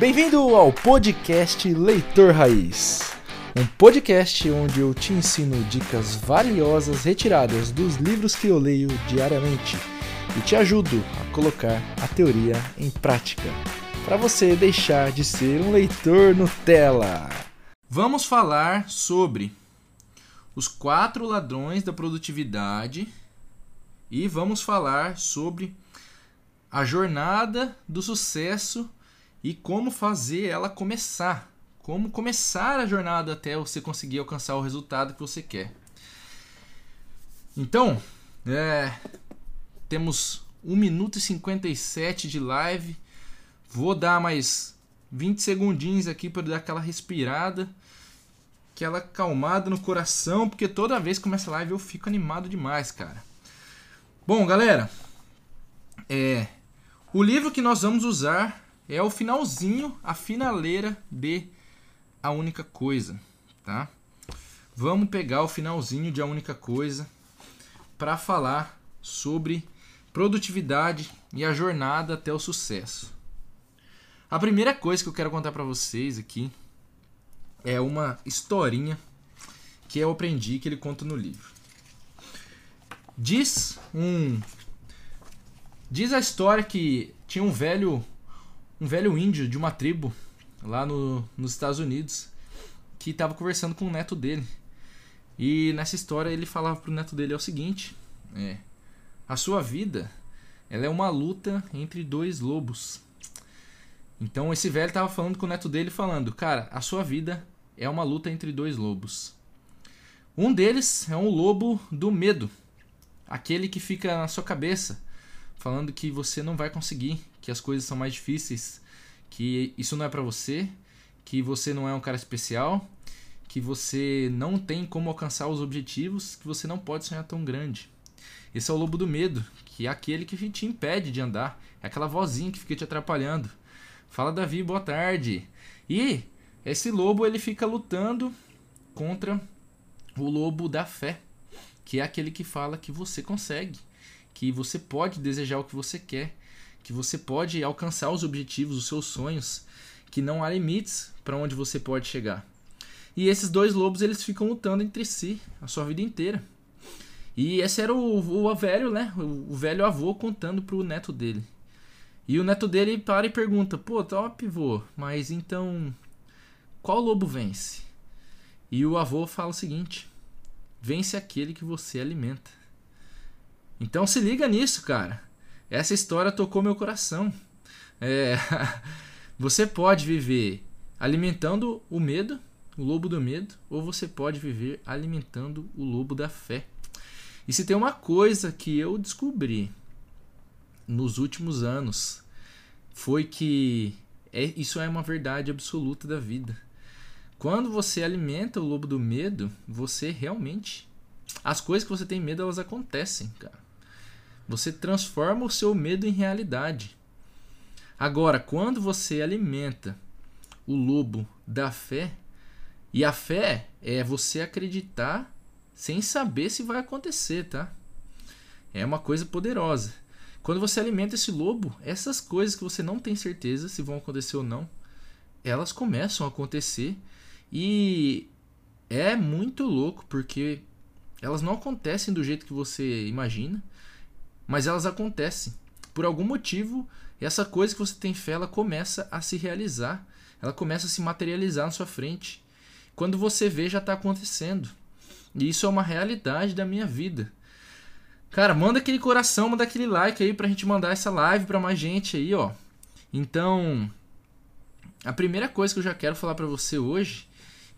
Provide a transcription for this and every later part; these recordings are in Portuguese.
Bem-vindo ao podcast Leitor Raiz. Um podcast onde eu te ensino dicas valiosas retiradas dos livros que eu leio diariamente e te ajudo a colocar a teoria em prática para você deixar de ser um leitor Nutella. Vamos falar sobre os quatro ladrões da produtividade e vamos falar sobre a jornada do sucesso e como fazer ela começar. Como começar a jornada até você conseguir alcançar o resultado que você quer. Então, é, temos 1 minuto e 57 de live. Vou dar mais 20 segundinhos aqui para dar aquela respirada, aquela acalmada no coração, porque toda vez que começa a live eu fico animado demais, cara. Bom, galera, é, o livro que nós vamos usar é o finalzinho, a finaleira de A Única Coisa, tá? Vamos pegar o finalzinho de A Única Coisa para falar sobre produtividade e a jornada até o sucesso. A primeira coisa que eu quero contar para vocês aqui é uma historinha que eu aprendi que ele conta no livro. Diz um diz a história que tinha um velho um velho índio de uma tribo lá no, nos Estados Unidos que estava conversando com o neto dele. E nessa história ele falava pro neto dele é o seguinte, é, a sua vida ela é uma luta entre dois lobos. Então esse velho estava falando com o neto dele falando, cara, a sua vida é uma luta entre dois lobos. Um deles é um lobo do medo aquele que fica na sua cabeça, falando que você não vai conseguir, que as coisas são mais difíceis, que isso não é para você, que você não é um cara especial, que você não tem como alcançar os objetivos, que você não pode sonhar tão grande. Esse é o lobo do medo, que é aquele que te impede de andar, é aquela vozinha que fica te atrapalhando. Fala Davi, boa tarde. E esse lobo ele fica lutando contra o lobo da fé que é aquele que fala que você consegue, que você pode desejar o que você quer, que você pode alcançar os objetivos, os seus sonhos, que não há limites para onde você pode chegar. E esses dois lobos eles ficam lutando entre si a sua vida inteira. E esse era o, o velho, né? O, o velho avô contando pro neto dele. E o neto dele para e pergunta: "Pô, top, vô, mas então qual lobo vence?" E o avô fala o seguinte: vence aquele que você alimenta. Então se liga nisso, cara. Essa história tocou meu coração. É, você pode viver alimentando o medo, o lobo do medo, ou você pode viver alimentando o lobo da fé. E se tem uma coisa que eu descobri nos últimos anos, foi que é, isso é uma verdade absoluta da vida. Quando você alimenta o lobo do medo, você realmente. As coisas que você tem medo, elas acontecem, cara. Você transforma o seu medo em realidade. Agora, quando você alimenta o lobo da fé, e a fé é você acreditar sem saber se vai acontecer, tá? É uma coisa poderosa. Quando você alimenta esse lobo, essas coisas que você não tem certeza se vão acontecer ou não, elas começam a acontecer e é muito louco porque elas não acontecem do jeito que você imagina, mas elas acontecem. Por algum motivo, essa coisa que você tem fé, ela começa a se realizar, ela começa a se materializar na sua frente. Quando você vê, já está acontecendo. E isso é uma realidade da minha vida. Cara, manda aquele coração, manda aquele like aí pra gente mandar essa live pra mais gente aí, ó. Então, a primeira coisa que eu já quero falar para você hoje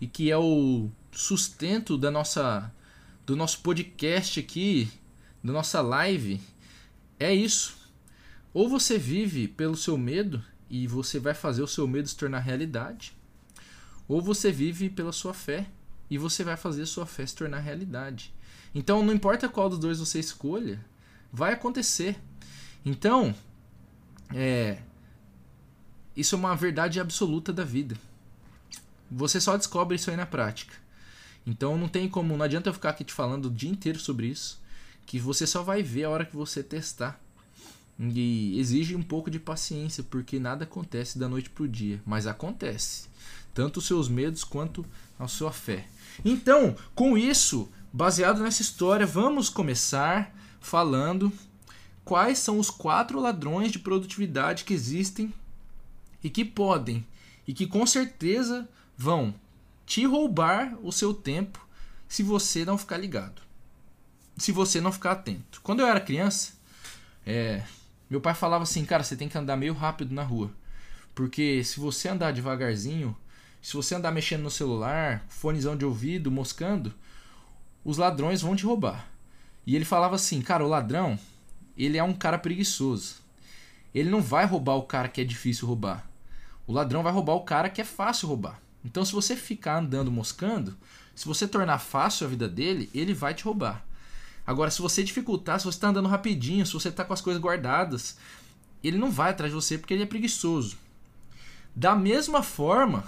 e que é o sustento da nossa do nosso podcast aqui, da nossa live, é isso. Ou você vive pelo seu medo e você vai fazer o seu medo se tornar realidade, ou você vive pela sua fé e você vai fazer a sua fé se tornar realidade. Então, não importa qual dos dois você escolha, vai acontecer. Então, é, isso é uma verdade absoluta da vida. Você só descobre isso aí na prática. Então não tem como, não adianta eu ficar aqui te falando o dia inteiro sobre isso, que você só vai ver a hora que você testar. E exige um pouco de paciência, porque nada acontece da noite pro dia, mas acontece. Tanto os seus medos quanto a sua fé. Então, com isso, baseado nessa história, vamos começar falando quais são os quatro ladrões de produtividade que existem e que podem e que com certeza vão te roubar o seu tempo se você não ficar ligado. Se você não ficar atento. Quando eu era criança, é, meu pai falava assim, cara, você tem que andar meio rápido na rua. Porque se você andar devagarzinho, se você andar mexendo no celular, fonezão de ouvido, moscando, os ladrões vão te roubar. E ele falava assim, cara, o ladrão, ele é um cara preguiçoso. Ele não vai roubar o cara que é difícil roubar. O ladrão vai roubar o cara que é fácil roubar. Então, se você ficar andando moscando, se você tornar fácil a vida dele, ele vai te roubar. Agora, se você dificultar, se você está andando rapidinho, se você está com as coisas guardadas, ele não vai atrás de você porque ele é preguiçoso. Da mesma forma,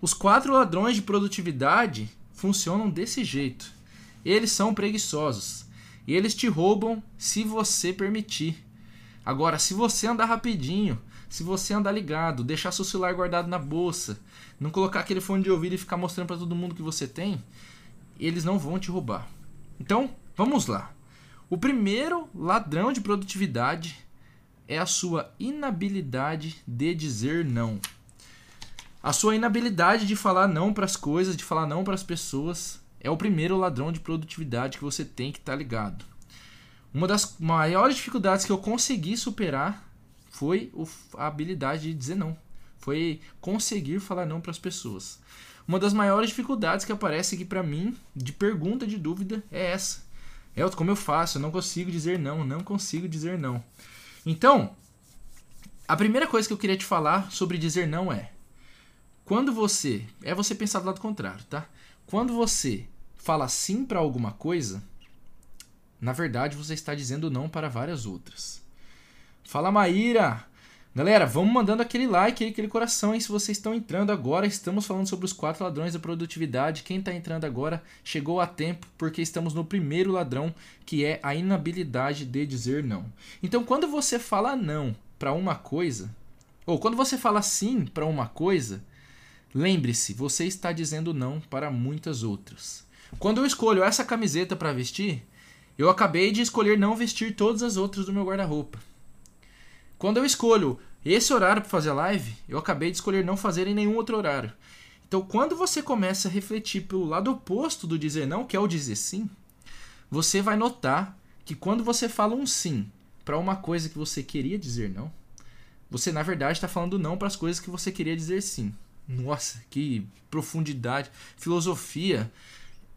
os quatro ladrões de produtividade funcionam desse jeito. Eles são preguiçosos. Eles te roubam se você permitir. Agora, se você andar rapidinho, se você andar ligado, deixar seu celular guardado na bolsa, não colocar aquele fone de ouvido e ficar mostrando para todo mundo que você tem, eles não vão te roubar. Então, vamos lá. O primeiro ladrão de produtividade é a sua inabilidade de dizer não. A sua inabilidade de falar não para as coisas, de falar não para as pessoas, é o primeiro ladrão de produtividade que você tem que estar tá ligado. Uma das maiores dificuldades que eu consegui superar foi a habilidade de dizer não. Foi conseguir falar não para as pessoas. Uma das maiores dificuldades que aparece aqui para mim, de pergunta, de dúvida, é essa. É como eu faço? Eu não consigo dizer não, não consigo dizer não. Então, a primeira coisa que eu queria te falar sobre dizer não é: quando você. É você pensar do lado contrário, tá? Quando você fala sim para alguma coisa, na verdade você está dizendo não para várias outras. Fala Maíra! Galera, vamos mandando aquele like aí, aquele coração aí se vocês estão entrando agora. Estamos falando sobre os quatro ladrões da produtividade. Quem está entrando agora chegou a tempo porque estamos no primeiro ladrão, que é a inabilidade de dizer não. Então, quando você fala não para uma coisa, ou quando você fala sim para uma coisa, Lembre-se, você está dizendo não para muitas outras. Quando eu escolho essa camiseta para vestir, eu acabei de escolher não vestir todas as outras do meu guarda-roupa. Quando eu escolho esse horário para fazer live, eu acabei de escolher não fazer em nenhum outro horário. Então, quando você começa a refletir pelo lado oposto do dizer não, que é o dizer sim, você vai notar que quando você fala um sim para uma coisa que você queria dizer não, você na verdade está falando não para as coisas que você queria dizer sim. Nossa, que profundidade. Filosofia.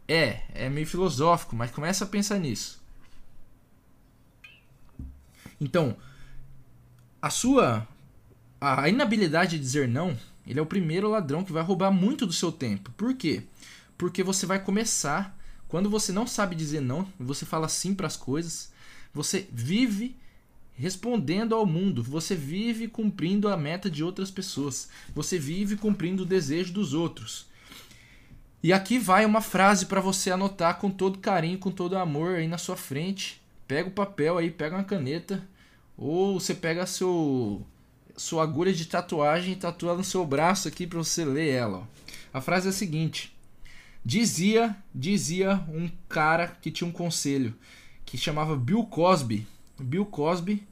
É, é meio filosófico, mas começa a pensar nisso. Então, a sua a inabilidade de dizer não, ele é o primeiro ladrão que vai roubar muito do seu tempo. Por quê? Porque você vai começar, quando você não sabe dizer não, você fala sim para as coisas, você vive respondendo ao mundo. Você vive cumprindo a meta de outras pessoas. Você vive cumprindo o desejo dos outros. E aqui vai uma frase para você anotar com todo carinho, com todo amor aí na sua frente. Pega o papel aí, pega uma caneta, ou você pega seu sua agulha de tatuagem e tatua no seu braço aqui para você ler ela. Ó. A frase é a seguinte: Dizia, dizia um cara que tinha um conselho que chamava Bill Cosby. Bill Cosby,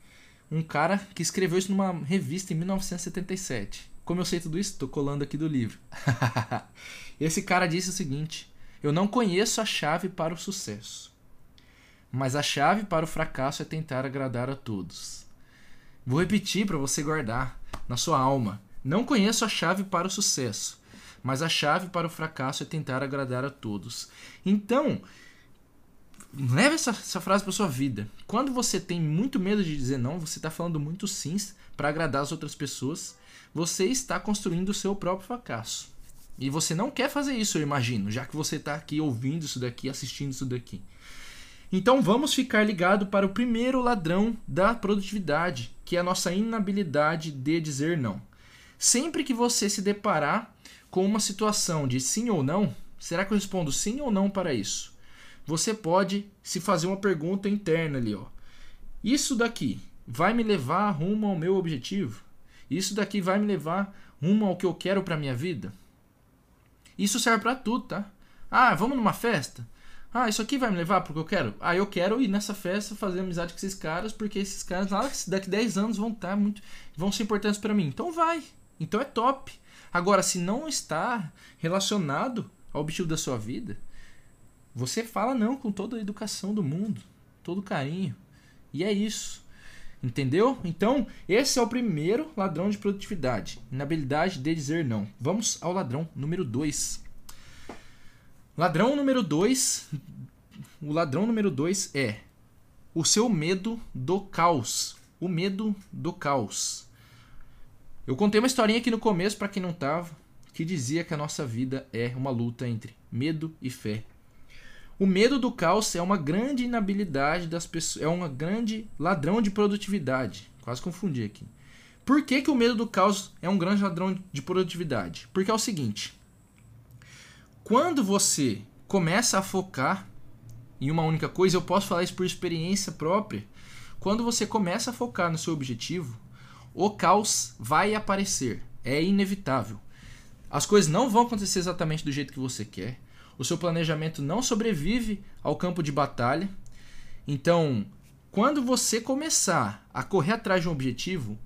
um cara que escreveu isso numa revista em 1977. Como eu sei tudo isso? Estou colando aqui do livro. Esse cara disse o seguinte: Eu não conheço a chave para o sucesso, mas a chave para o fracasso é tentar agradar a todos. Vou repetir para você guardar na sua alma. Não conheço a chave para o sucesso, mas a chave para o fracasso é tentar agradar a todos. Então, leve essa, essa frase para sua vida. Quando você tem muito medo de dizer não, você está falando muito sims para agradar as outras pessoas, você está construindo o seu próprio fracasso. E você não quer fazer isso, eu imagino, já que você está aqui ouvindo isso daqui, assistindo isso daqui. Então vamos ficar ligado para o primeiro ladrão da produtividade, que é a nossa inabilidade de dizer não. Sempre que você se deparar com uma situação de sim ou não, será que eu respondo sim ou não para isso? você pode se fazer uma pergunta interna ali, ó. Isso daqui vai me levar rumo ao meu objetivo? Isso daqui vai me levar rumo ao que eu quero para minha vida? Isso serve para tudo, tá? Ah, vamos numa festa? Ah, isso aqui vai me levar pro que eu quero? Ah, eu quero ir nessa festa fazer amizade com esses caras, porque esses caras lá daqui 10 anos vão estar tá muito vão ser importantes para mim. Então vai. Então é top. Agora, se não está relacionado ao objetivo da sua vida, você fala não com toda a educação do mundo, todo carinho. E é isso. Entendeu? Então, esse é o primeiro ladrão de produtividade, inabilidade de dizer não. Vamos ao ladrão número 2. Ladrão número 2, o ladrão número 2 é o seu medo do caos. O medo do caos. Eu contei uma historinha aqui no começo para quem não tava, que dizia que a nossa vida é uma luta entre medo e fé. O medo do caos é uma grande inabilidade das pessoas, é um grande ladrão de produtividade. Quase confundi aqui. Por que, que o medo do caos é um grande ladrão de produtividade? Porque é o seguinte: quando você começa a focar em uma única coisa, eu posso falar isso por experiência própria. Quando você começa a focar no seu objetivo, o caos vai aparecer. É inevitável. As coisas não vão acontecer exatamente do jeito que você quer o seu planejamento não sobrevive ao campo de batalha. Então, quando você começar a correr atrás de um objetivo,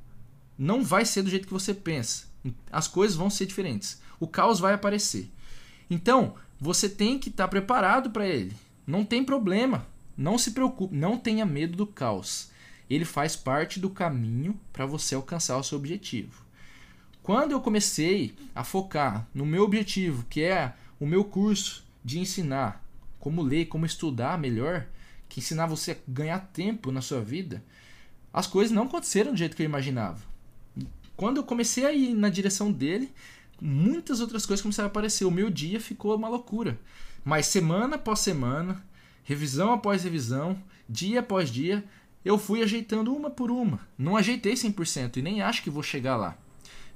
não vai ser do jeito que você pensa. As coisas vão ser diferentes. O caos vai aparecer. Então, você tem que estar preparado para ele. Não tem problema. Não se preocupe. Não tenha medo do caos. Ele faz parte do caminho para você alcançar o seu objetivo. Quando eu comecei a focar no meu objetivo, que é o meu curso de ensinar como ler, como estudar melhor, que ensinar você a ganhar tempo na sua vida, as coisas não aconteceram do jeito que eu imaginava. Quando eu comecei a ir na direção dele, muitas outras coisas começaram a aparecer. O meu dia ficou uma loucura. Mas semana após semana, revisão após revisão, dia após dia, eu fui ajeitando uma por uma. Não ajeitei 100% e nem acho que vou chegar lá.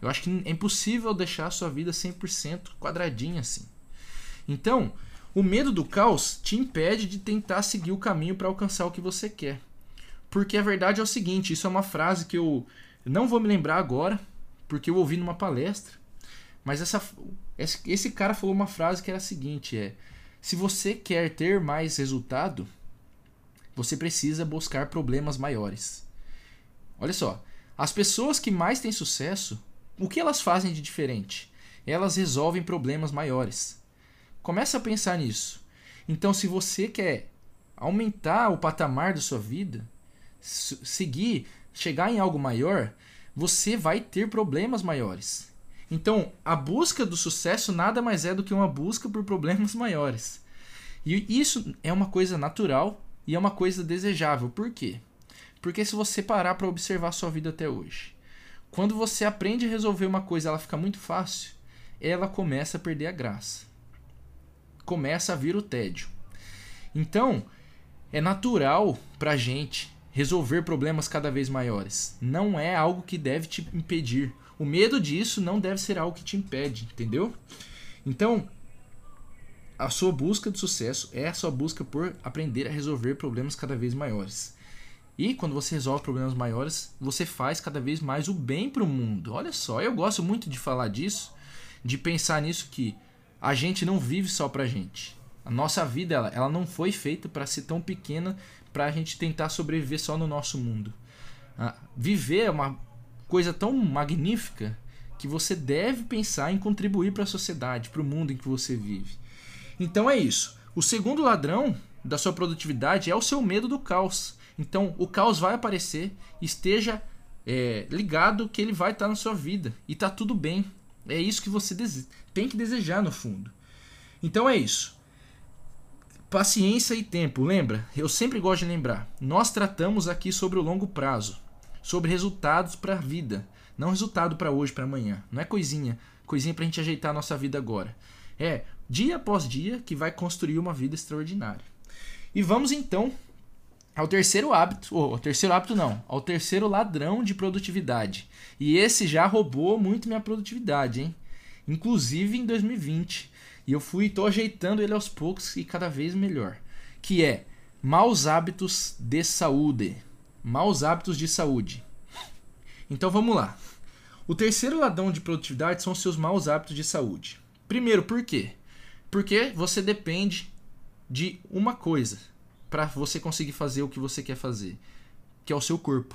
Eu acho que é impossível deixar a sua vida 100% quadradinha assim. Então, o medo do caos te impede de tentar seguir o caminho para alcançar o que você quer. Porque a verdade é o seguinte: isso é uma frase que eu não vou me lembrar agora, porque eu ouvi numa palestra. Mas essa, esse cara falou uma frase que era a seguinte: é se você quer ter mais resultado, você precisa buscar problemas maiores. Olha só, as pessoas que mais têm sucesso, o que elas fazem de diferente? Elas resolvem problemas maiores. Começa a pensar nisso. Então, se você quer aumentar o patamar da sua vida, seguir, chegar em algo maior, você vai ter problemas maiores. Então, a busca do sucesso nada mais é do que uma busca por problemas maiores. E isso é uma coisa natural e é uma coisa desejável. Por quê? Porque se você parar para observar sua vida até hoje, quando você aprende a resolver uma coisa, ela fica muito fácil, ela começa a perder a graça começa a vir o tédio. Então, é natural para a gente resolver problemas cada vez maiores. Não é algo que deve te impedir. O medo disso não deve ser algo que te impede, entendeu? Então, a sua busca de sucesso é a sua busca por aprender a resolver problemas cada vez maiores. E quando você resolve problemas maiores, você faz cada vez mais o bem para o mundo. Olha só, eu gosto muito de falar disso, de pensar nisso que a gente não vive só pra gente. A nossa vida ela, ela não foi feita para ser tão pequena para a gente tentar sobreviver só no nosso mundo. Ah, viver é uma coisa tão magnífica que você deve pensar em contribuir para a sociedade, para o mundo em que você vive. Então é isso. O segundo ladrão da sua produtividade é o seu medo do caos. Então o caos vai aparecer, esteja é, ligado que ele vai estar na sua vida e tá tudo bem. É isso que você tem que desejar no fundo. Então é isso. Paciência e tempo, lembra? Eu sempre gosto de lembrar. Nós tratamos aqui sobre o longo prazo, sobre resultados para a vida, não resultado para hoje, para amanhã. Não é coisinha, coisinha para a gente ajeitar a nossa vida agora. É dia após dia que vai construir uma vida extraordinária. E vamos então ao terceiro hábito, ou ao terceiro hábito não, ao terceiro ladrão de produtividade. E esse já roubou muito minha produtividade, hein? Inclusive em 2020. E eu fui, tô ajeitando ele aos poucos e cada vez melhor. Que é maus hábitos de saúde. Maus hábitos de saúde. Então vamos lá. O terceiro ladrão de produtividade são os seus maus hábitos de saúde. Primeiro, por quê? Porque você depende de uma coisa para você conseguir fazer o que você quer fazer, que é o seu corpo,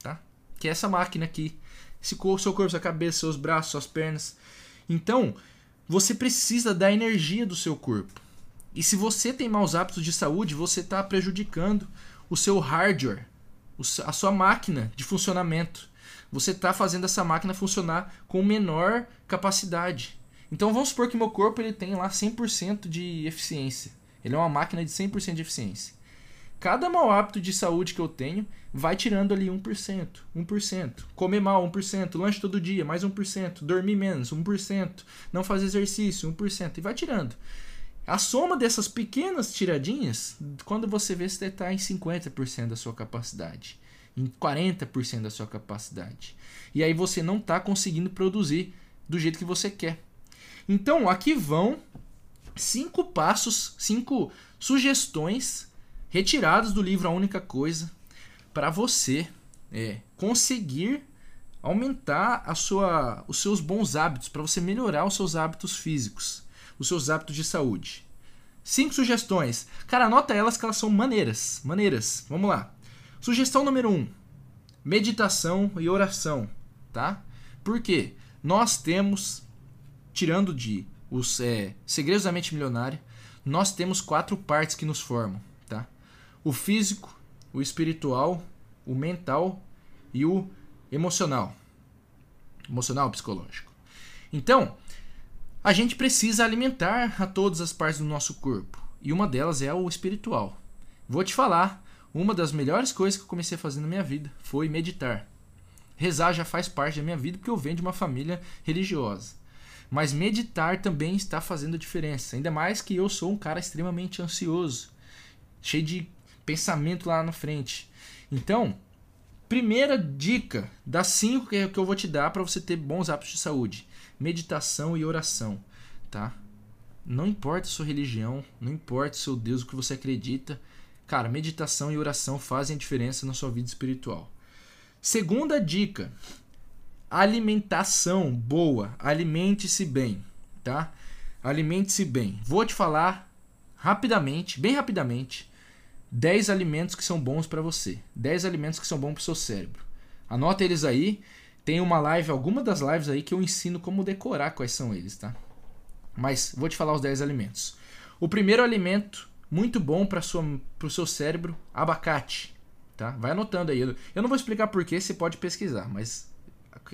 tá? Que é essa máquina aqui, esse seu corpo, sua cabeça, seus braços, suas pernas. Então, você precisa da energia do seu corpo. E se você tem maus hábitos de saúde, você está prejudicando o seu hardware, a sua máquina de funcionamento. Você está fazendo essa máquina funcionar com menor capacidade. Então vamos supor que meu corpo ele tem lá 100% de eficiência. Ele é uma máquina de 100% de eficiência. Cada mau hábito de saúde que eu tenho vai tirando ali 1%, 1%. Comer mal, 1%. Lanche todo dia, mais 1%. Dormir menos, 1%. Não fazer exercício, 1%. E vai tirando. A soma dessas pequenas tiradinhas, quando você vê, você está em 50% da sua capacidade, em 40% da sua capacidade. E aí você não está conseguindo produzir do jeito que você quer. Então, aqui vão cinco passos, cinco sugestões retiradas do livro A Única Coisa para você é, conseguir aumentar a sua, os seus bons hábitos, para você melhorar os seus hábitos físicos os seus hábitos de saúde. Cinco sugestões. Cara, anota elas que elas são maneiras. Maneiras. Vamos lá. Sugestão número um: meditação e oração, tá? Por quê? Nós temos, tirando de os é, segredos da mente milionária, nós temos quatro partes que nos formam, tá? O físico, o espiritual, o mental e o emocional. Emocional, psicológico. Então, a gente precisa alimentar a todas as partes do nosso corpo. E uma delas é o espiritual. Vou te falar, uma das melhores coisas que eu comecei a fazer na minha vida foi meditar. Rezar já faz parte da minha vida porque eu venho de uma família religiosa. Mas meditar também está fazendo diferença. Ainda mais que eu sou um cara extremamente ansioso, cheio de pensamento lá na frente. Então, primeira dica das cinco que eu vou te dar para você ter bons hábitos de saúde meditação e oração, tá? Não importa sua religião, não importa seu Deus, o que você acredita, cara, meditação e oração fazem diferença na sua vida espiritual. Segunda dica: alimentação boa, alimente-se bem, tá? Alimente-se bem. Vou te falar rapidamente, bem rapidamente, 10 alimentos que são bons para você, 10 alimentos que são bons para o seu cérebro. Anota eles aí tem uma live, alguma das lives aí que eu ensino como decorar quais são eles, tá? Mas vou te falar os 10 alimentos. O primeiro alimento muito bom para o seu cérebro, abacate, tá? Vai anotando aí. Eu não vou explicar porquê, você pode pesquisar, mas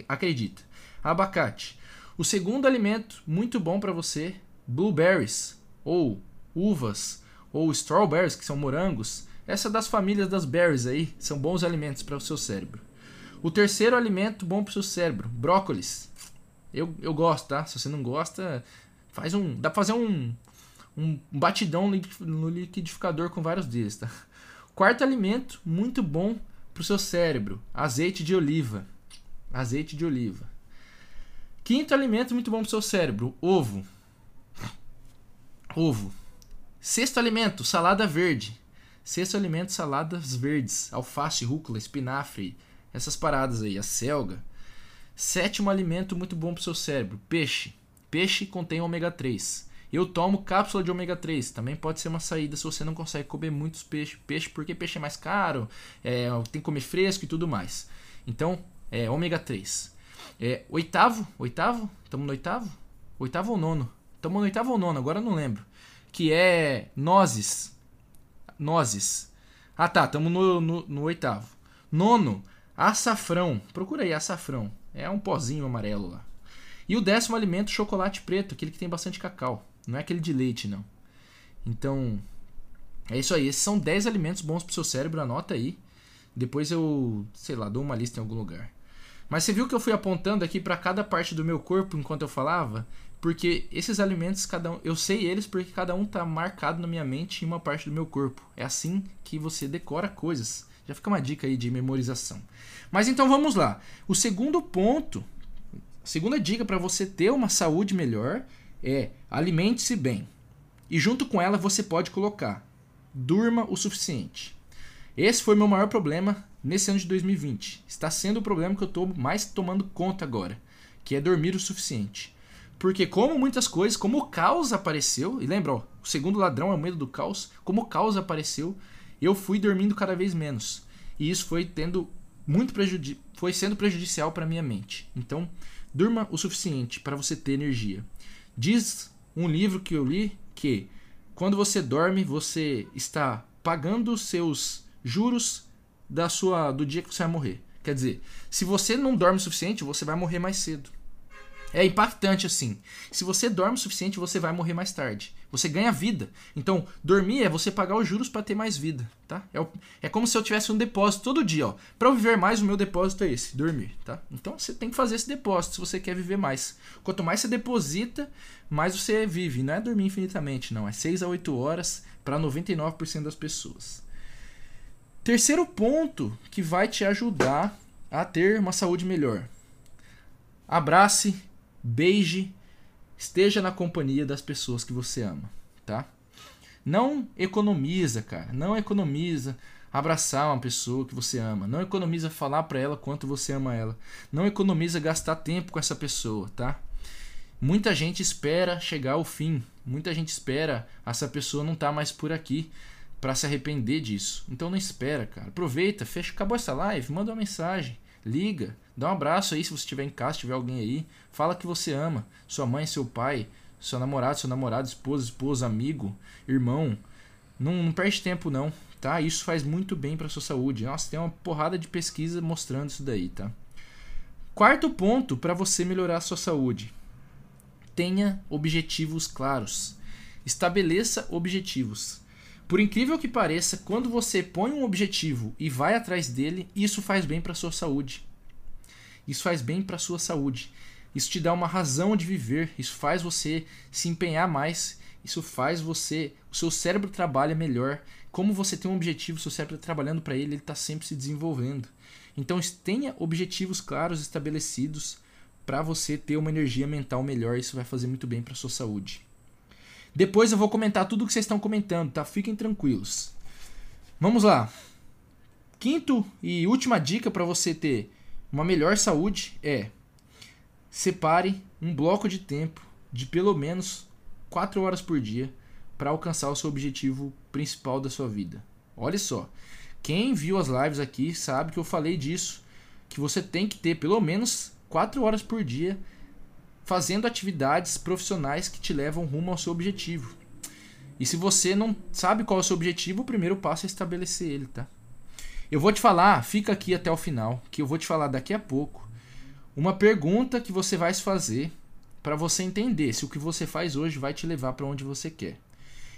acredita. Abacate. O segundo alimento muito bom para você, blueberries ou uvas ou strawberries, que são morangos. Essa das famílias das berries aí são bons alimentos para o seu cérebro. O terceiro alimento bom pro seu cérebro, brócolis. Eu, eu gosto, tá? Se você não gosta, faz um. Dá pra fazer um, um batidão no liquidificador com vários deles, tá? Quarto alimento, muito bom pro seu cérebro, azeite de oliva. Azeite de oliva. Quinto alimento muito bom pro seu cérebro, ovo. Ovo. Sexto alimento, salada verde. Sexto alimento, saladas verdes, alface, rúcula, espinafre, essas paradas aí, a selga. Sétimo alimento muito bom para o seu cérebro, peixe. Peixe contém ômega 3. Eu tomo cápsula de ômega 3. Também pode ser uma saída se você não consegue comer muitos peixes. Peixe porque peixe é mais caro, é, tem que comer fresco e tudo mais. Então, é ômega 3. É, oitavo, oitavo? Estamos no oitavo? Oitavo ou nono? Estamos no oitavo ou nono, agora não lembro. Que é nozes. Nozes. Ah tá, estamos no, no, no oitavo. Nono, Açafrão. Procura aí, açafrão. É um pozinho amarelo lá. E o décimo alimento, chocolate preto, aquele que tem bastante cacau. Não é aquele de leite, não. Então, é isso aí. Esses são 10 alimentos bons pro seu cérebro, anota aí. Depois eu, sei lá, dou uma lista em algum lugar. Mas você viu que eu fui apontando aqui para cada parte do meu corpo enquanto eu falava? Porque esses alimentos, cada um, eu sei eles porque cada um tá marcado na minha mente em uma parte do meu corpo. É assim que você decora coisas. Já fica uma dica aí de memorização. Mas então vamos lá. O segundo ponto, a segunda dica para você ter uma saúde melhor é alimente-se bem. E junto com ela você pode colocar durma o suficiente. Esse foi meu maior problema nesse ano de 2020. Está sendo o problema que eu estou mais tomando conta agora, que é dormir o suficiente. Porque como muitas coisas, como o caos apareceu, e lembra, ó, o segundo ladrão é o medo do caos, como o caos apareceu, eu fui dormindo cada vez menos. E isso foi tendo muito prejudi foi sendo prejudicial para minha mente. Então, durma o suficiente para você ter energia. Diz um livro que eu li que quando você dorme, você está pagando seus juros da sua do dia que você vai morrer. Quer dizer, se você não dorme o suficiente, você vai morrer mais cedo. É impactante assim. Se você dorme o suficiente, você vai morrer mais tarde. Você ganha vida. Então, dormir é você pagar os juros para ter mais vida, tá? É, o, é, como se eu tivesse um depósito todo dia, ó. Para eu viver mais, o meu depósito é esse, dormir, tá? Então, você tem que fazer esse depósito se você quer viver mais. Quanto mais você deposita, mais você vive. Não é dormir infinitamente, não. É 6 a 8 horas para 99% das pessoas. Terceiro ponto que vai te ajudar a ter uma saúde melhor. Abrace, beije, esteja na companhia das pessoas que você ama, tá? Não economiza, cara. Não economiza abraçar uma pessoa que você ama. Não economiza falar para ela quanto você ama ela. Não economiza gastar tempo com essa pessoa, tá? Muita gente espera chegar ao fim. Muita gente espera essa pessoa não tá mais por aqui para se arrepender disso. Então não espera, cara. Aproveita, fecha, acabou essa live, manda uma mensagem, liga, dá um abraço aí se você estiver em casa, se tiver alguém aí, fala que você ama, sua mãe, seu pai, seu namorado, seu namorado, esposa, esposa, amigo, irmão. Não, não perde tempo não, tá? Isso faz muito bem para sua saúde. Nossa, tem uma porrada de pesquisa mostrando isso daí, tá? Quarto ponto para você melhorar a sua saúde. Tenha objetivos claros. Estabeleça objetivos. Por incrível que pareça, quando você põe um objetivo e vai atrás dele, isso faz bem para sua saúde. Isso faz bem para sua saúde. Isso te dá uma razão de viver, isso faz você se empenhar mais, isso faz você, o seu cérebro trabalha melhor. Como você tem um objetivo, seu cérebro está trabalhando para ele, ele está sempre se desenvolvendo. Então tenha objetivos claros estabelecidos para você ter uma energia mental melhor, isso vai fazer muito bem para sua saúde. Depois eu vou comentar tudo o que vocês estão comentando, tá? Fiquem tranquilos. Vamos lá. Quinto e última dica para você ter uma melhor saúde é separe um bloco de tempo de pelo menos 4 horas por dia para alcançar o seu objetivo principal da sua vida. Olha só, quem viu as lives aqui sabe que eu falei disso, que você tem que ter pelo menos 4 horas por dia fazendo atividades profissionais que te levam rumo ao seu objetivo. E se você não sabe qual é o seu objetivo, o primeiro passo é estabelecer ele, tá? Eu vou te falar, fica aqui até o final, que eu vou te falar daqui a pouco, uma pergunta que você vai se fazer para você entender se o que você faz hoje vai te levar para onde você quer.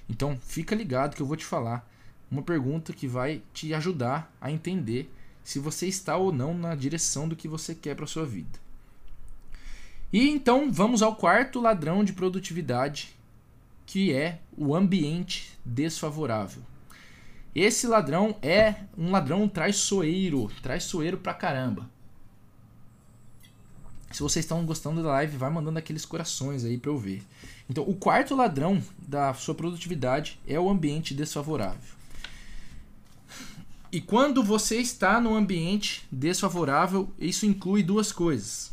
Então, fica ligado que eu vou te falar uma pergunta que vai te ajudar a entender se você está ou não na direção do que você quer para sua vida. E então vamos ao quarto ladrão de produtividade, que é o ambiente desfavorável. Esse ladrão é um ladrão traiçoeiro, traiçoeiro pra caramba. Se vocês estão gostando da live, vai mandando aqueles corações aí para eu ver. Então, o quarto ladrão da sua produtividade é o ambiente desfavorável. E quando você está no ambiente desfavorável, isso inclui duas coisas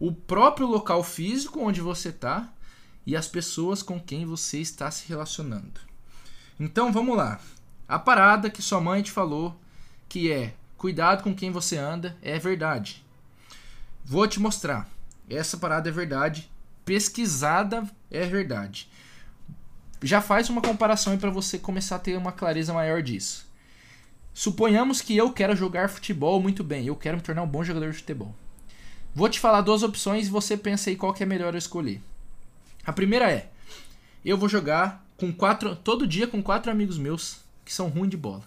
o próprio local físico onde você está e as pessoas com quem você está se relacionando. Então vamos lá. A parada que sua mãe te falou, que é cuidado com quem você anda, é verdade. Vou te mostrar. Essa parada é verdade. Pesquisada é verdade. Já faz uma comparação para você começar a ter uma clareza maior disso. Suponhamos que eu quero jogar futebol muito bem, eu quero me tornar um bom jogador de futebol. Vou te falar duas opções e você pensa aí qual que é melhor eu escolher. A primeira é: eu vou jogar com quatro todo dia com quatro amigos meus que são ruins de bola.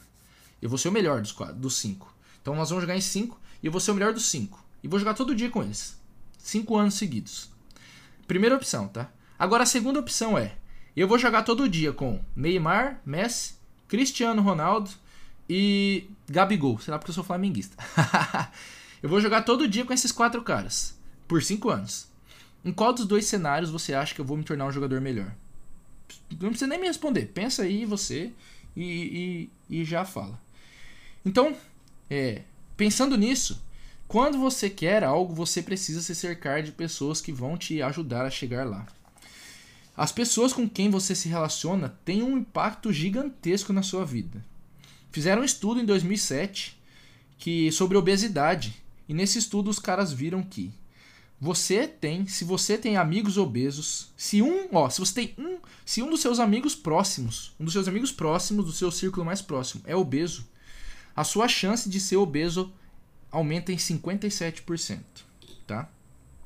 Eu vou ser o melhor dos quatro, dos cinco. Então nós vamos jogar em cinco e eu vou ser o melhor dos cinco. E vou jogar todo dia com eles. Cinco anos seguidos. Primeira opção, tá? Agora a segunda opção é: eu vou jogar todo dia com Neymar, Messi, Cristiano Ronaldo e Gabigol. Sei lá porque eu sou flamenguista. Eu vou jogar todo dia com esses quatro caras, por cinco anos. Em qual dos dois cenários você acha que eu vou me tornar um jogador melhor? Não precisa nem me responder. Pensa aí você e, e, e já fala. Então, é, pensando nisso, quando você quer algo, você precisa se cercar de pessoas que vão te ajudar a chegar lá. As pessoas com quem você se relaciona têm um impacto gigantesco na sua vida. Fizeram um estudo em 2007 que sobre obesidade e nesse estudo os caras viram que você tem, se você tem amigos obesos, se um, ó, se você tem um, se um dos seus amigos próximos, um dos seus amigos próximos do seu círculo mais próximo é obeso, a sua chance de ser obeso aumenta em 57%, tá?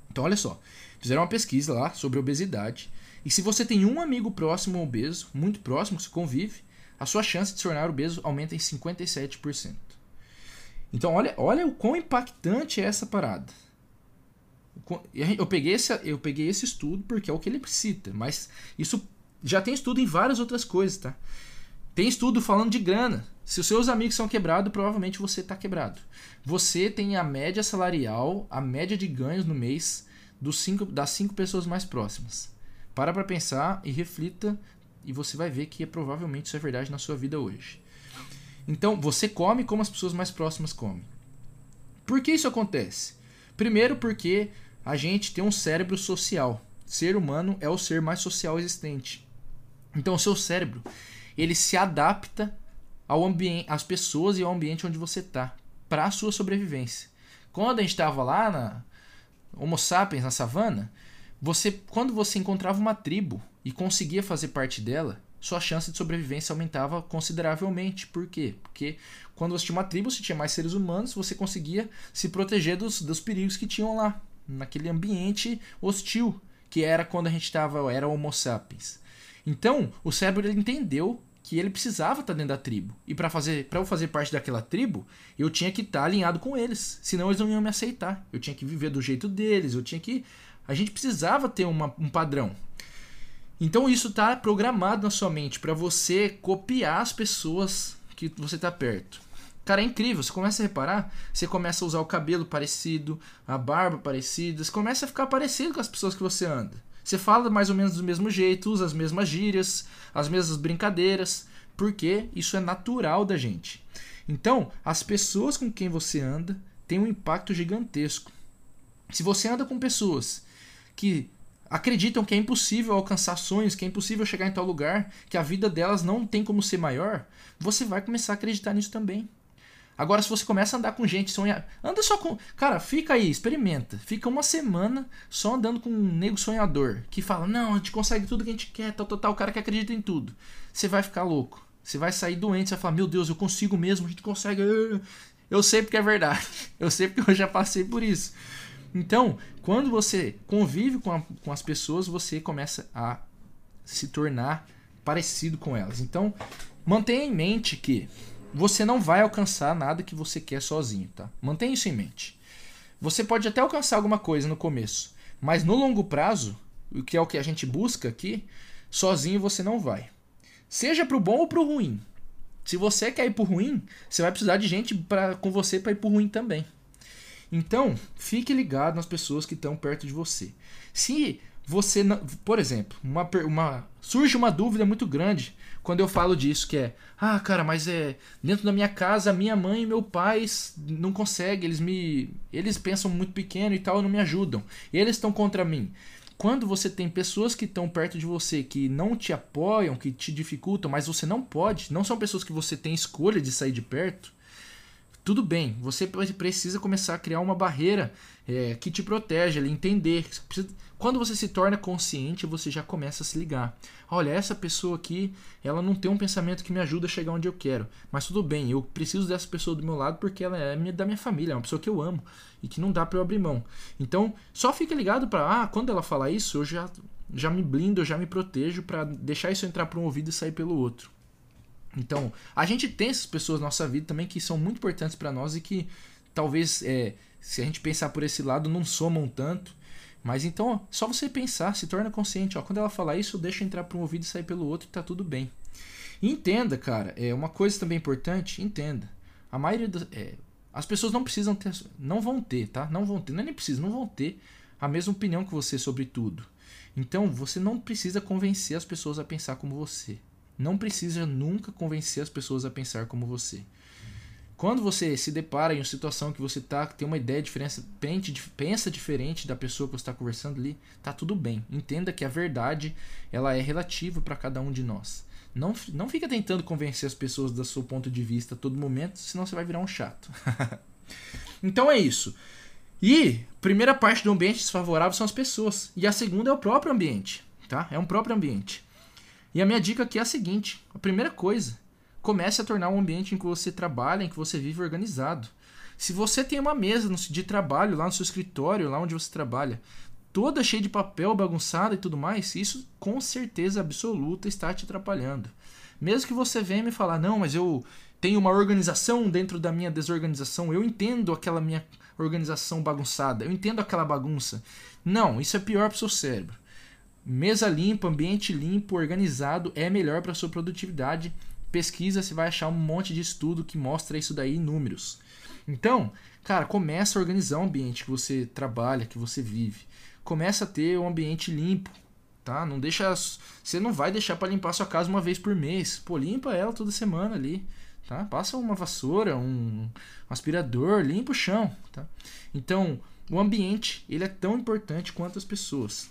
Então olha só, fizeram uma pesquisa lá sobre obesidade e se você tem um amigo próximo obeso, muito próximo, que convive, a sua chance de se tornar obeso aumenta em 57%. Então, olha, olha o quão impactante é essa parada. Eu peguei, esse, eu peguei esse estudo porque é o que ele cita, mas isso já tem estudo em várias outras coisas, tá? Tem estudo falando de grana. Se os seus amigos são quebrados, provavelmente você está quebrado. Você tem a média salarial, a média de ganhos no mês dos cinco, das cinco pessoas mais próximas. Para para pensar e reflita e você vai ver que é, provavelmente isso é verdade na sua vida hoje. Então, você come como as pessoas mais próximas comem. Por que isso acontece? Primeiro porque a gente tem um cérebro social. Ser humano é o ser mais social existente. Então, o seu cérebro, ele se adapta ao ambiente, às pessoas e ao ambiente onde você está, para a sua sobrevivência. Quando a gente estava lá na Homo sapiens na savana, você, quando você encontrava uma tribo e conseguia fazer parte dela, sua chance de sobrevivência aumentava consideravelmente. Por quê? Porque quando você tinha uma tribo, você tinha mais seres humanos, você conseguia se proteger dos, dos perigos que tinham lá, naquele ambiente hostil, que era quando a gente estava, era Homo sapiens. Então, o cérebro ele entendeu que ele precisava estar dentro da tribo. E para fazer, para eu fazer parte daquela tribo, eu tinha que estar alinhado com eles, senão eles não iam me aceitar. Eu tinha que viver do jeito deles, eu tinha que a gente precisava ter uma, um padrão. Então isso está programado na sua mente para você copiar as pessoas que você está perto. Cara, é incrível. Você começa a reparar, você começa a usar o cabelo parecido, a barba parecida, você começa a ficar parecido com as pessoas que você anda. Você fala mais ou menos do mesmo jeito, usa as mesmas gírias, as mesmas brincadeiras, porque isso é natural da gente. Então, as pessoas com quem você anda têm um impacto gigantesco. Se você anda com pessoas que acreditam que é impossível alcançar sonhos, que é impossível chegar em tal lugar, que a vida delas não tem como ser maior, você vai começar a acreditar nisso também. Agora, se você começa a andar com gente sonhar, anda só com. Cara, fica aí, experimenta. Fica uma semana só andando com um nego sonhador que fala: Não, a gente consegue tudo que a gente quer, tal, tal, tal. O cara que acredita em tudo. Você vai ficar louco. Você vai sair doente. Você vai falar: Meu Deus, eu consigo mesmo, a gente consegue. Eu sei porque é verdade. Eu sei porque eu já passei por isso. Então, quando você convive com, a, com as pessoas, você começa a se tornar parecido com elas. Então, mantenha em mente que você não vai alcançar nada que você quer sozinho, tá? Mantenha isso em mente. Você pode até alcançar alguma coisa no começo, mas no longo prazo, o que é o que a gente busca aqui, sozinho você não vai. Seja pro bom ou pro ruim. Se você quer ir pro ruim, você vai precisar de gente pra, com você para ir pro ruim também. Então, fique ligado nas pessoas que estão perto de você. Se você, não, por exemplo, uma, uma, surge uma dúvida muito grande quando eu falo disso, que é, ah, cara, mas é dentro da minha casa, minha mãe e meu pai não conseguem, eles me, eles pensam muito pequeno e tal, e não me ajudam. Eles estão contra mim. Quando você tem pessoas que estão perto de você que não te apoiam, que te dificultam, mas você não pode, não são pessoas que você tem escolha de sair de perto, tudo bem, você precisa começar a criar uma barreira é, que te protege, entender. Quando você se torna consciente, você já começa a se ligar. Olha, essa pessoa aqui, ela não tem um pensamento que me ajuda a chegar onde eu quero. Mas tudo bem, eu preciso dessa pessoa do meu lado porque ela é da minha família, é uma pessoa que eu amo e que não dá para eu abrir mão. Então, só fica ligado para, ah, quando ela falar isso, eu já, já me blindo, eu já me protejo para deixar isso entrar por um ouvido e sair pelo outro. Então, a gente tem essas pessoas na nossa vida também que são muito importantes para nós e que talvez, é, se a gente pensar por esse lado, não somam tanto. Mas então, só você pensar, se torna consciente. Ó, quando ela falar isso, deixa entrar por um ouvido e sair pelo outro e tá tudo bem. Entenda, cara, é uma coisa também importante, entenda. A maioria das. É, as pessoas não precisam ter. Não vão ter, tá? Não vão ter, não é nem precisa, não vão ter a mesma opinião que você sobre tudo. Então, você não precisa convencer as pessoas a pensar como você. Não precisa nunca convencer as pessoas a pensar como você. Quando você se depara em uma situação que você tá, tem uma ideia diferente, pensa diferente da pessoa que você está conversando ali, tá tudo bem. Entenda que a verdade ela é relativa para cada um de nós. Não, não fica tentando convencer as pessoas do seu ponto de vista a todo momento, senão você vai virar um chato. então é isso. E primeira parte do ambiente desfavorável são as pessoas. E a segunda é o próprio ambiente. Tá? É um próprio ambiente. E a minha dica aqui é a seguinte: a primeira coisa comece a tornar um ambiente em que você trabalha, em que você vive organizado. Se você tem uma mesa de trabalho lá no seu escritório, lá onde você trabalha, toda cheia de papel, bagunçada e tudo mais, isso com certeza absoluta está te atrapalhando. Mesmo que você venha me falar, não, mas eu tenho uma organização dentro da minha desorganização, eu entendo aquela minha organização bagunçada, eu entendo aquela bagunça. Não, isso é pior para o seu cérebro. Mesa limpa, ambiente limpo, organizado é melhor para sua produtividade pesquisa, você vai achar um monte de estudo que mostra isso daí em números. Então, cara, começa a organizar o ambiente que você trabalha, que você vive. Começa a ter um ambiente limpo, tá? Não deixa, você não vai deixar para limpar sua casa uma vez por mês. Pô, limpa ela toda semana ali, tá? Passa uma vassoura, um aspirador, limpa o chão, tá? Então, o ambiente, ele é tão importante quanto as pessoas.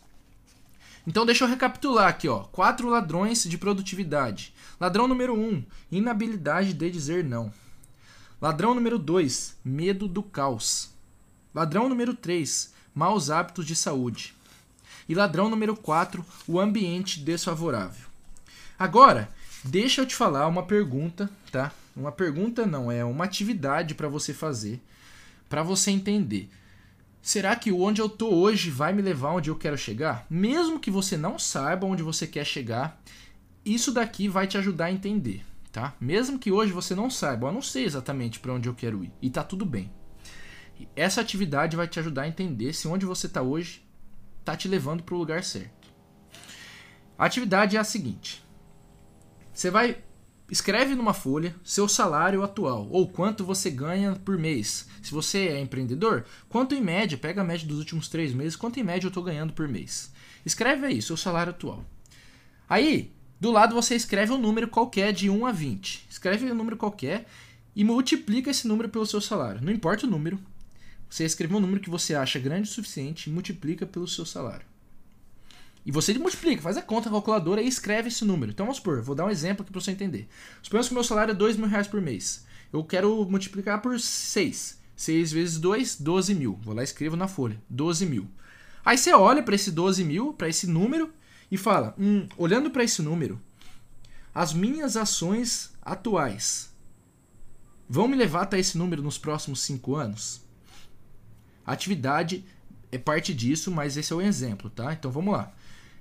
Então deixa eu recapitular aqui, ó. Quatro ladrões de produtividade. Ladrão número 1, um, inabilidade de dizer não. Ladrão número 2, medo do caos. Ladrão número 3, maus hábitos de saúde. E ladrão número 4, o ambiente desfavorável. Agora, deixa eu te falar uma pergunta, tá? Uma pergunta não, é uma atividade para você fazer, para você entender. Será que onde eu tô hoje vai me levar onde eu quero chegar? Mesmo que você não saiba onde você quer chegar, isso daqui vai te ajudar a entender, tá? Mesmo que hoje você não saiba, eu não sei exatamente para onde eu quero ir, e tá tudo bem. Essa atividade vai te ajudar a entender se onde você está hoje tá te levando para o lugar certo. A atividade é a seguinte: você vai Escreve numa folha seu salário atual ou quanto você ganha por mês. Se você é empreendedor, quanto em média, pega a média dos últimos três meses, quanto em média eu estou ganhando por mês. Escreve aí seu salário atual. Aí, do lado você escreve um número qualquer de 1 a 20. Escreve um número qualquer e multiplica esse número pelo seu salário. Não importa o número, você escreve um número que você acha grande o suficiente e multiplica pelo seu salário. E você multiplica, faz a conta calculadora e escreve esse número. Então vamos supor, vou dar um exemplo aqui para você entender. Suponhamos que o meu salário é 2 mil reais por mês. Eu quero multiplicar por 6. 6 vezes 2, 12 mil. Vou lá e escrevo na folha, 12 mil. Aí você olha para esse 12 mil, para esse número, e fala: hum, olhando para esse número, as minhas ações atuais vão me levar até esse número nos próximos 5 anos? Atividade é parte disso, mas esse é o exemplo, tá? Então vamos lá.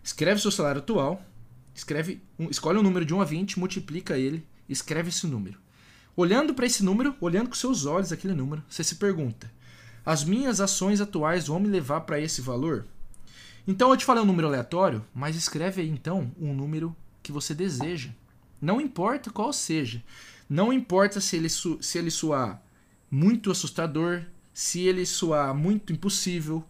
Escreve seu salário atual, escreve, um, escolhe um número de 1 a 20, multiplica ele, escreve esse número. Olhando para esse número, olhando com seus olhos aquele número, você se pergunta: as minhas ações atuais vão me levar para esse valor? Então eu te falei um número aleatório, mas escreve aí então um número que você deseja. Não importa qual seja. Não importa se ele, se ele soar muito assustador, se ele soar muito impossível.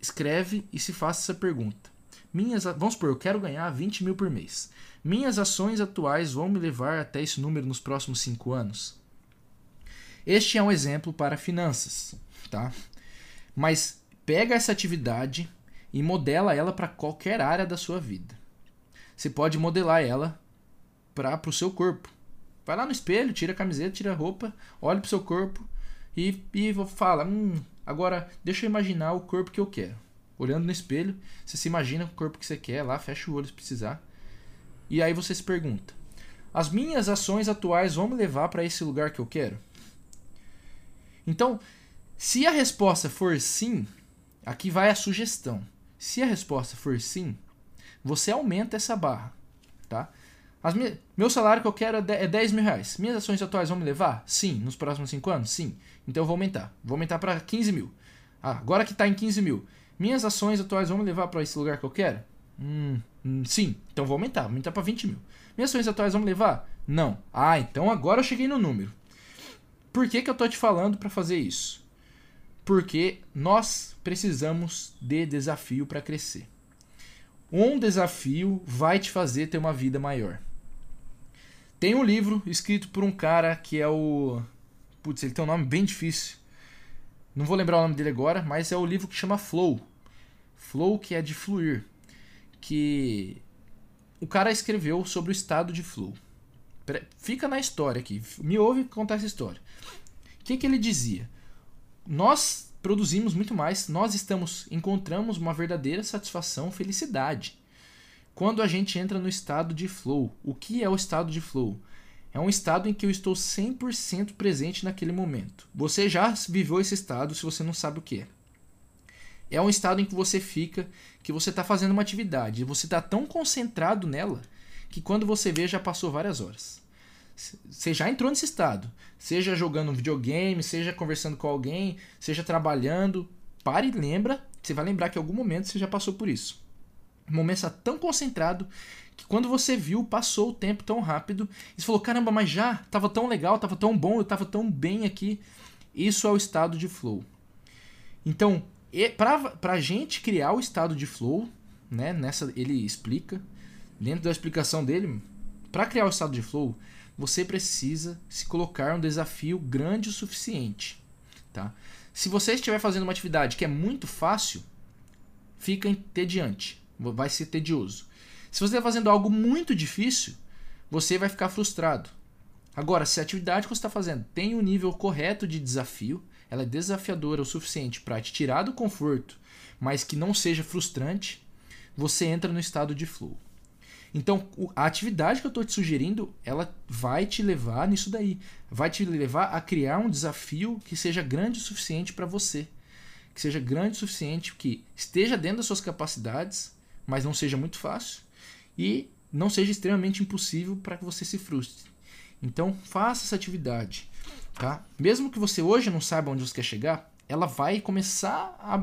Escreve e se faça essa pergunta. Minhas, vamos supor, eu quero ganhar 20 mil por mês. Minhas ações atuais vão me levar até esse número nos próximos 5 anos? Este é um exemplo para finanças, tá? Mas pega essa atividade e modela ela para qualquer área da sua vida. Você pode modelar ela para o seu corpo. Vai lá no espelho, tira a camiseta, tira a roupa, olha para o seu corpo e, e fala: hum, agora deixa eu imaginar o corpo que eu quero. Olhando no espelho, você se imagina o corpo que você quer lá, fecha o olho se precisar. E aí você se pergunta: as minhas ações atuais vão me levar para esse lugar que eu quero? Então, se a resposta for sim, aqui vai a sugestão. Se a resposta for sim, você aumenta essa barra, tá? Meu salário que eu quero é 10 mil reais. Minhas ações atuais vão me levar? Sim. Nos próximos 5 anos? Sim. Então eu vou aumentar. Vou aumentar para 15 mil. Ah, agora que está em 15 mil. Minhas ações atuais vão me levar para esse lugar que eu quero? Hum, hum, sim, então vou aumentar, vou aumentar para 20 mil. Minhas ações atuais vão me levar? Não. Ah, então agora eu cheguei no número. Por que, que eu tô te falando para fazer isso? Porque nós precisamos de desafio para crescer. Um desafio vai te fazer ter uma vida maior. Tem um livro escrito por um cara que é o Putz, ele tem um nome bem difícil. Não vou lembrar o nome dele agora, mas é o livro que chama Flow. Flow, que é de fluir. Que o cara escreveu sobre o estado de flow. Fica na história aqui. Me ouve contar essa história. O que, que ele dizia? Nós produzimos muito mais, nós estamos encontramos uma verdadeira satisfação, felicidade. Quando a gente entra no estado de flow. O que é o estado de flow? É um estado em que eu estou 100% presente naquele momento. Você já viveu esse estado se você não sabe o que é. É um estado em que você fica, que você está fazendo uma atividade, e você está tão concentrado nela que quando você vê já passou várias horas. Você já entrou nesse estado, seja jogando um videogame, seja conversando com alguém, seja trabalhando. Pare e lembra, você vai lembrar que em algum momento você já passou por isso. O momento está tão concentrado que quando você viu, passou o tempo tão rápido. E você falou: caramba, mas já estava tão legal, estava tão bom, eu estava tão bem aqui. Isso é o estado de flow. Então, para a gente criar o estado de flow, né, nessa ele explica, dentro da explicação dele, para criar o estado de flow, você precisa se colocar um desafio grande o suficiente. Tá? Se você estiver fazendo uma atividade que é muito fácil, fica entediante, vai ser tedioso. Se você está fazendo algo muito difícil, você vai ficar frustrado. Agora, se a atividade que você está fazendo tem o um nível correto de desafio, ela é desafiadora o suficiente para te tirar do conforto, mas que não seja frustrante, você entra no estado de flow. Então, a atividade que eu estou te sugerindo, ela vai te levar nisso daí. Vai te levar a criar um desafio que seja grande o suficiente para você. Que seja grande o suficiente, que esteja dentro das suas capacidades, mas não seja muito fácil. E não seja extremamente impossível para que você se frustre. Então, faça essa atividade. Tá? Mesmo que você hoje não saiba onde você quer chegar, ela vai começar a,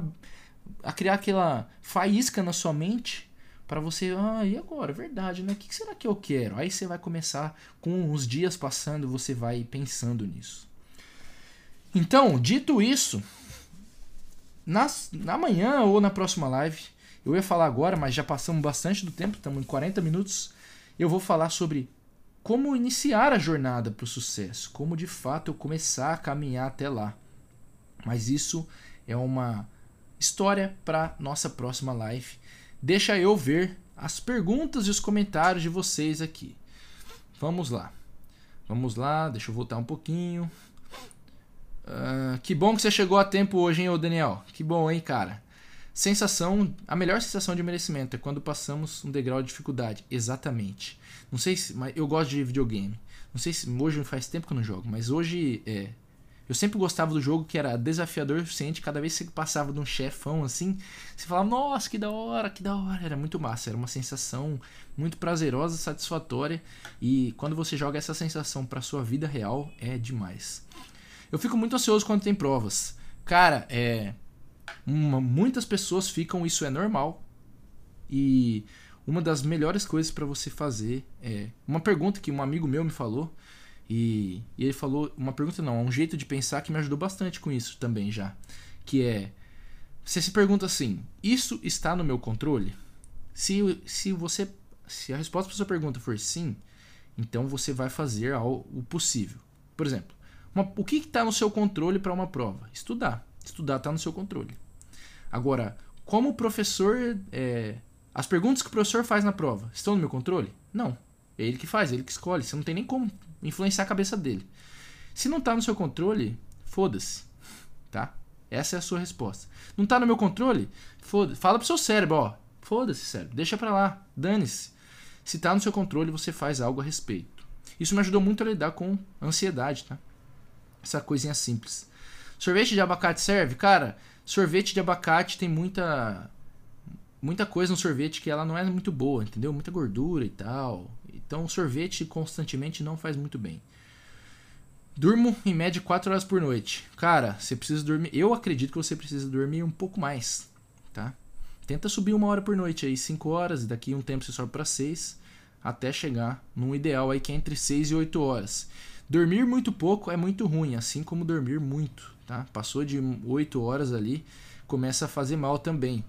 a criar aquela faísca na sua mente para você, ah, e agora? É verdade, né? O que será que eu quero? Aí você vai começar, com os dias passando, você vai pensando nisso. Então, dito isso, nas, na manhã ou na próxima live, eu ia falar agora, mas já passamos bastante do tempo, estamos em 40 minutos. Eu vou falar sobre como iniciar a jornada para o sucesso, como de fato eu começar a caminhar até lá. Mas isso é uma história para nossa próxima live. Deixa eu ver as perguntas e os comentários de vocês aqui. Vamos lá. Vamos lá, deixa eu voltar um pouquinho. Uh, que bom que você chegou a tempo hoje, hein, Daniel? Que bom, hein, cara? Sensação, a melhor sensação de merecimento é quando passamos um degrau de dificuldade. Exatamente. Não sei se, mas eu gosto de videogame. Não sei se hoje faz tempo que eu não jogo, mas hoje é, eu sempre gostava do jogo que era desafiador o suficiente. Cada vez que você passava de um chefão assim, você falava, nossa, que da hora, que da hora. Era muito massa, era uma sensação muito prazerosa, satisfatória. E quando você joga essa sensação para sua vida real, é demais. Eu fico muito ansioso quando tem provas. Cara, é uma, muitas pessoas ficam, isso é normal. E uma das melhores coisas para você fazer é uma pergunta que um amigo meu me falou. E, e, ele falou uma pergunta não, um jeito de pensar que me ajudou bastante com isso também já, que é você se pergunta assim: isso está no meu controle? Se, se você se a resposta para sua pergunta for sim, então você vai fazer o possível. Por exemplo, uma, o que está no seu controle para uma prova? Estudar. Estudar está no seu controle. Agora, como o professor. É, as perguntas que o professor faz na prova estão no meu controle? Não. É ele que faz, é ele que escolhe. Você não tem nem como influenciar a cabeça dele. Se não está no seu controle, foda-se. Tá? Essa é a sua resposta. Não está no meu controle? Foda-se. Fala pro seu cérebro, ó. Foda-se, cérebro. Deixa pra lá. Dane-se. Se está no seu controle, você faz algo a respeito. Isso me ajudou muito a lidar com ansiedade, tá? Essa coisinha simples. Sorvete de abacate serve? Cara, Sorvete de abacate tem muita muita coisa no sorvete que ela não é muito boa, entendeu? Muita gordura e tal. Então, sorvete constantemente não faz muito bem. Durmo em média 4 horas por noite. Cara, você precisa dormir. Eu acredito que você precisa dormir um pouco mais, tá? Tenta subir uma hora por noite aí, 5 horas, e daqui um tempo você sobe para 6, até chegar num ideal aí que é entre 6 e 8 horas. Dormir muito pouco é muito ruim, assim como dormir muito tá? Passou de 8 horas ali, começa a fazer mal também.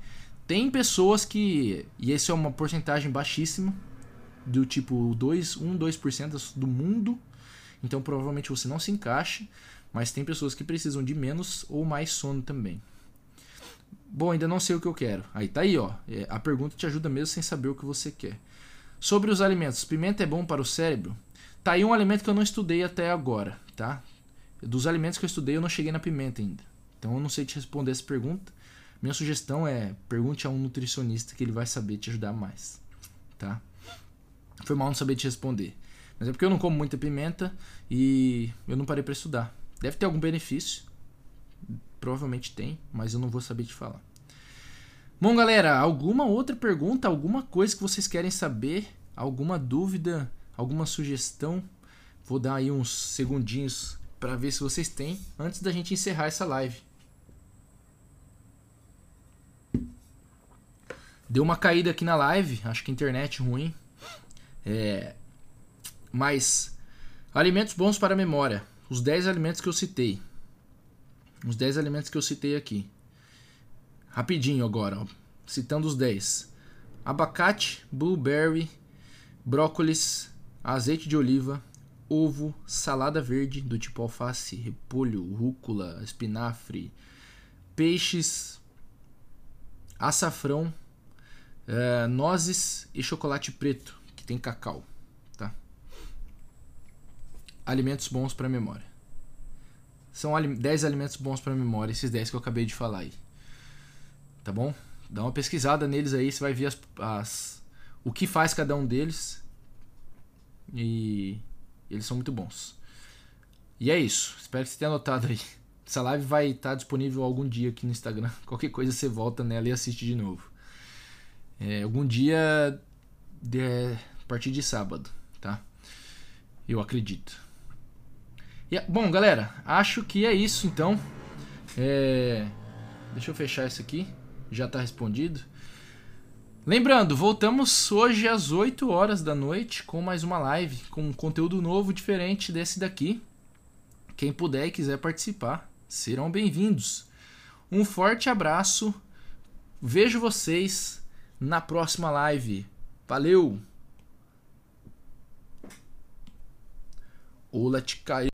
Tem pessoas que, e essa é uma porcentagem baixíssima, do tipo 2, 1, 2% do mundo, então provavelmente você não se encaixa, Mas tem pessoas que precisam de menos ou mais sono também. Bom, ainda não sei o que eu quero. Aí tá aí, ó. É, a pergunta te ajuda mesmo sem saber o que você quer. Sobre os alimentos, pimenta é bom para o cérebro? Tá aí um alimento que eu não estudei até agora, tá? Dos alimentos que eu estudei, eu não cheguei na pimenta ainda. Então eu não sei te responder essa pergunta. Minha sugestão é pergunte a um nutricionista que ele vai saber te ajudar mais, tá? Foi mal não saber te responder. Mas é porque eu não como muita pimenta e eu não parei para estudar. Deve ter algum benefício. Provavelmente tem, mas eu não vou saber te falar. Bom, galera, alguma outra pergunta, alguma coisa que vocês querem saber, alguma dúvida, alguma sugestão? Vou dar aí uns segundinhos para ver se vocês têm antes da gente encerrar essa live. Deu uma caída aqui na live, acho que internet ruim. É, mas alimentos bons para a memória. Os 10 alimentos que eu citei. Os 10 alimentos que eu citei aqui. Rapidinho agora, ó, citando os 10. Abacate, blueberry, brócolis, azeite de oliva, ovo, salada verde do tipo alface, repolho, rúcula, espinafre, peixes, açafrão, é, nozes e chocolate preto, que tem cacau. Tá? Alimentos bons para memória. São 10 alimentos bons para memória, esses 10 que eu acabei de falar aí. Tá bom? Dá uma pesquisada neles aí, você vai ver as, as o que faz cada um deles. E eles são muito bons. E é isso. Espero que você tenha anotado aí. Essa live vai estar disponível algum dia aqui no Instagram. Qualquer coisa você volta nela e assiste de novo. É, algum dia de, a partir de sábado, tá? Eu acredito. E, bom, galera, acho que é isso então. É, deixa eu fechar isso aqui. Já está respondido. Lembrando, voltamos hoje às 8 horas da noite com mais uma live com um conteúdo novo diferente desse daqui. Quem puder e quiser participar, serão bem-vindos. Um forte abraço. Vejo vocês na próxima live. Valeu! Ola te caiu.